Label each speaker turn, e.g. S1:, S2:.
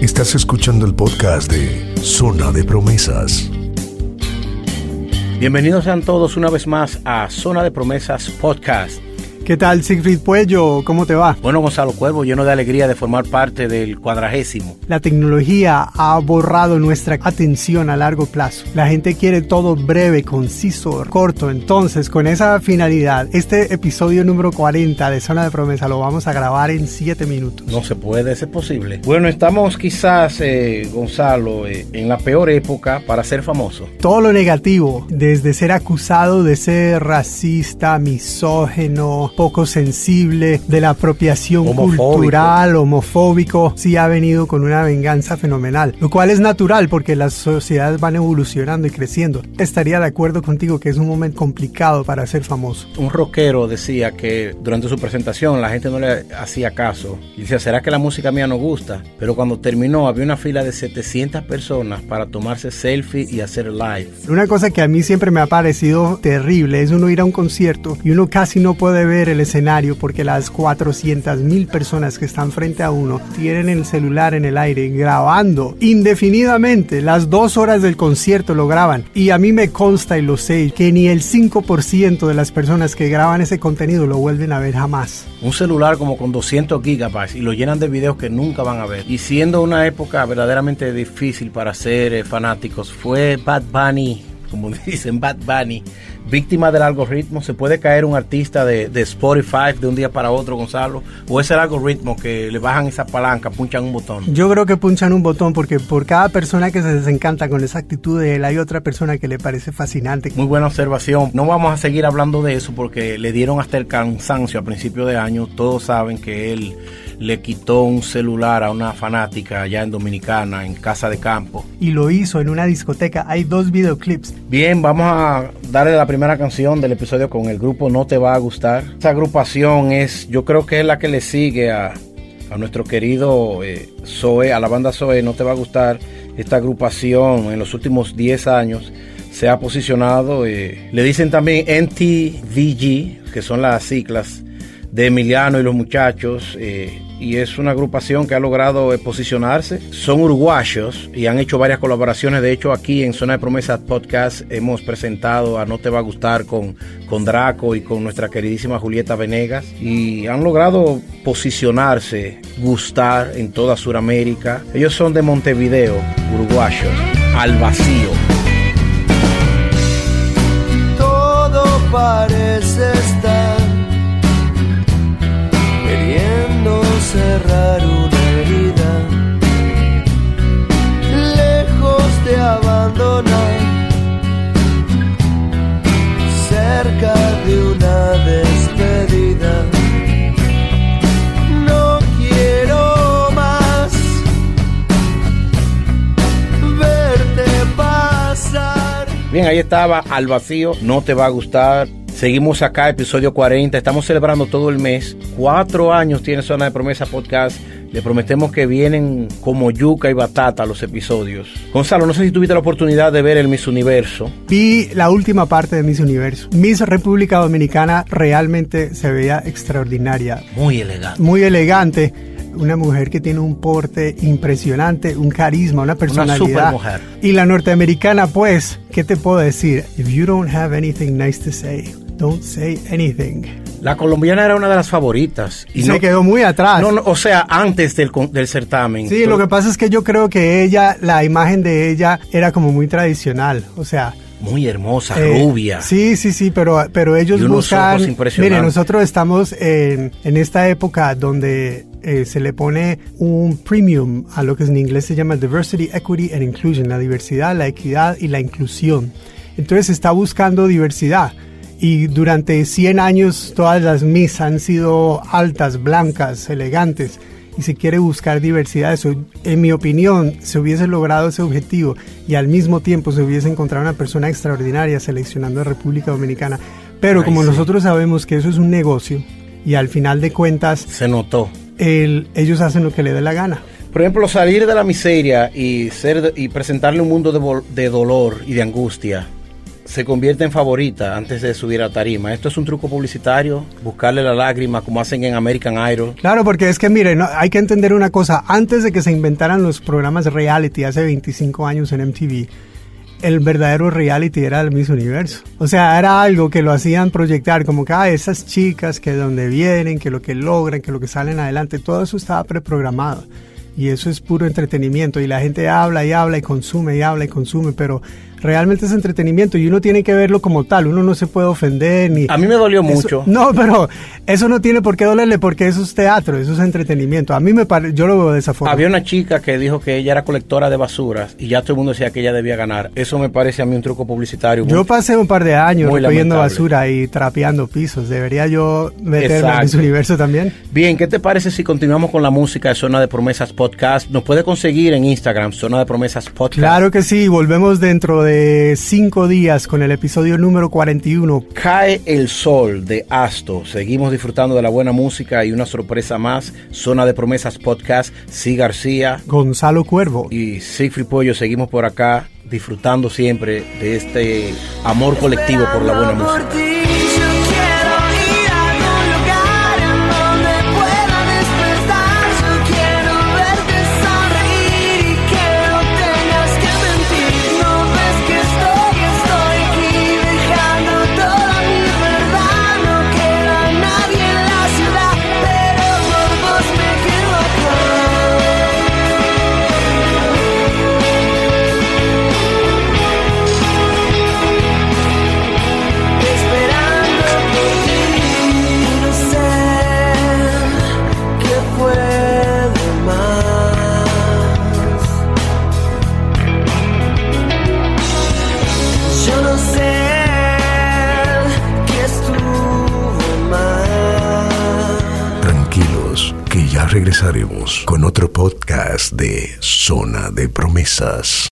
S1: Estás escuchando el podcast de Zona de Promesas.
S2: Bienvenidos sean todos una vez más a Zona de Promesas Podcast.
S3: ¿Qué tal, Siegfried Puello? ¿Cómo te va?
S2: Bueno, Gonzalo Cuervo, lleno de alegría de formar parte del cuadragésimo.
S3: La tecnología ha borrado nuestra atención a largo plazo. La gente quiere todo breve, conciso, corto. Entonces, con esa finalidad, este episodio número 40 de Zona de Promesa lo vamos a grabar en 7 minutos.
S2: No se puede, es posible. Bueno, estamos quizás, eh, Gonzalo, eh, en la peor época para ser famoso.
S3: Todo lo negativo, desde ser acusado de ser racista, misógeno, poco sensible, de la apropiación cultural, homofóbico, sí ha venido con una venganza fenomenal, lo cual es natural porque las sociedades van evolucionando y creciendo. Estaría de acuerdo contigo que es un momento complicado para ser famoso.
S2: Un rockero decía que durante su presentación la gente no le hacía caso y decía, ¿será que la música mía no gusta? Pero cuando terminó había una fila de 700 personas para tomarse selfie y hacer live.
S3: Una cosa que a mí siempre me ha parecido terrible es uno ir a un concierto y uno casi no puede ver el escenario porque las 400 mil personas que están frente a uno tienen el celular en el aire grabando indefinidamente. Las dos horas del concierto lo graban. Y a mí me consta y lo sé que ni el 5% de las personas que graban ese contenido lo vuelven a ver jamás.
S2: Un celular como con 200 gigabytes y lo llenan de videos que nunca van a ver. Y siendo una época verdaderamente difícil para ser fanáticos, fue Bad Bunny, como dicen Bad Bunny víctima del algoritmo? ¿Se puede caer un artista de, Spotify de un día para otro, Gonzalo? ¿O es el algoritmo que le bajan esa palanca, punchan un botón?
S3: Yo creo que punchan un botón porque por cada persona que se desencanta con esa actitud de él, hay otra persona que le parece fascinante.
S2: Muy buena observación. No vamos a seguir hablando de eso porque le dieron hasta el cansancio a principio de año. Todos saben que él le quitó un celular a una fanática allá en Dominicana, en Casa de Campo.
S3: Y lo hizo en una discoteca. Hay dos videoclips.
S2: Bien, vamos a darle la primera canción del episodio con el grupo No Te Va a Gustar. Esa agrupación es, yo creo que es la que le sigue a, nuestro querido eh, Zoe, a la banda Zoe No Te Va a Gustar. Esta agrupación en los últimos 10 años se ha posicionado, eh, le dicen también NTVG, que son las siglas de Emiliano y los muchachos. Eh, y es una agrupación que ha logrado posicionarse. Son uruguayos y han hecho varias colaboraciones. De hecho, aquí en Zona de Promesas Podcast hemos presentado a No Te Va a Gustar con, con Draco y con nuestra queridísima Julieta Venegas. Y han logrado posicionarse, gustar en toda Sudamérica. Ellos son de Montevideo, uruguayos, al vacío.
S4: Todo parece
S2: Bien, ahí estaba al vacío, no te va a gustar Seguimos acá, episodio 40. Estamos celebrando todo el mes. Cuatro años tiene Zona de Promesa Podcast. Le prometemos que vienen como yuca y batata los episodios. Gonzalo, no sé si tuviste la oportunidad de ver el Miss Universo.
S3: Vi la última parte de Miss Universo. Miss República Dominicana realmente se veía extraordinaria.
S2: Muy elegante.
S3: Muy elegante una mujer que tiene un porte impresionante, un carisma, una personalidad.
S2: Una mujer.
S3: Y la norteamericana, pues, ¿qué te puedo decir? If you don't have anything nice to say, Don't Say Anything.
S2: La colombiana era una de las favoritas.
S3: Y se quedó muy atrás.
S2: No, o sea, antes del, del certamen.
S3: Sí, lo que pasa es que yo creo que ella, la imagen de ella era como muy tradicional. O sea,
S2: muy hermosa, eh, rubia.
S3: Sí, sí, sí, pero, pero ellos y buscan. Mire, nosotros estamos en, en esta época donde eh, se le pone un premium a lo que en inglés se llama diversity, equity and inclusion, la diversidad, la equidad y la inclusión. Entonces se está buscando diversidad y durante 100 años todas las Miss han sido altas, blancas, elegantes y se quiere buscar diversidad. Eso, en mi opinión, se hubiese logrado ese objetivo y al mismo tiempo se hubiese encontrado una persona extraordinaria seleccionando a República Dominicana. Pero como nosotros sabemos que eso es un negocio y al final de cuentas...
S2: Se notó.
S3: Ellos hacen lo que le dé la gana.
S2: Por ejemplo, salir de la miseria y, ser, y presentarle un mundo de, de dolor y de angustia se convierte en favorita antes de subir a tarima. Esto es un truco publicitario, buscarle la lágrima como hacen en American Idol.
S3: Claro, porque es que mire, hay que entender una cosa, antes de que se inventaran los programas reality hace 25 años en MTV, el verdadero reality era el Miss Universo. O sea, era algo que lo hacían proyectar como que, ah, esas chicas que de donde vienen, que lo que logran, que lo que salen adelante, todo eso estaba preprogramado. Y eso es puro entretenimiento. Y la gente habla y habla y consume y habla y consume, pero realmente es entretenimiento y uno tiene que verlo como tal, uno no se puede ofender ni...
S2: A mí me dolió mucho.
S3: No, pero eso no tiene por qué dolerle porque eso es teatro, eso es entretenimiento. A mí me parece, yo lo veo de esa forma.
S2: Había una chica que dijo que ella era colectora de basuras y ya todo el mundo decía que ella debía ganar. Eso me parece a mí un truco publicitario.
S3: Yo pasé un par de años recogiendo basura y trapeando pisos. ¿Debería yo meterme en ese universo también?
S2: Bien, ¿qué te parece si continuamos con la música de Zona de Promesas Podcast? Nos puede conseguir en Instagram, Zona de Promesas Podcast.
S3: Claro que sí, volvemos dentro de cinco días con el episodio número 41.
S2: Cae el sol de Asto. Seguimos disfrutando de la buena música y una sorpresa más. Zona de Promesas Podcast. Sí García.
S3: Gonzalo Cuervo.
S2: Y Sigfrid Pollo. Seguimos por acá disfrutando siempre de este amor colectivo por la buena música.
S1: Regresaremos con otro podcast de Zona de Promesas.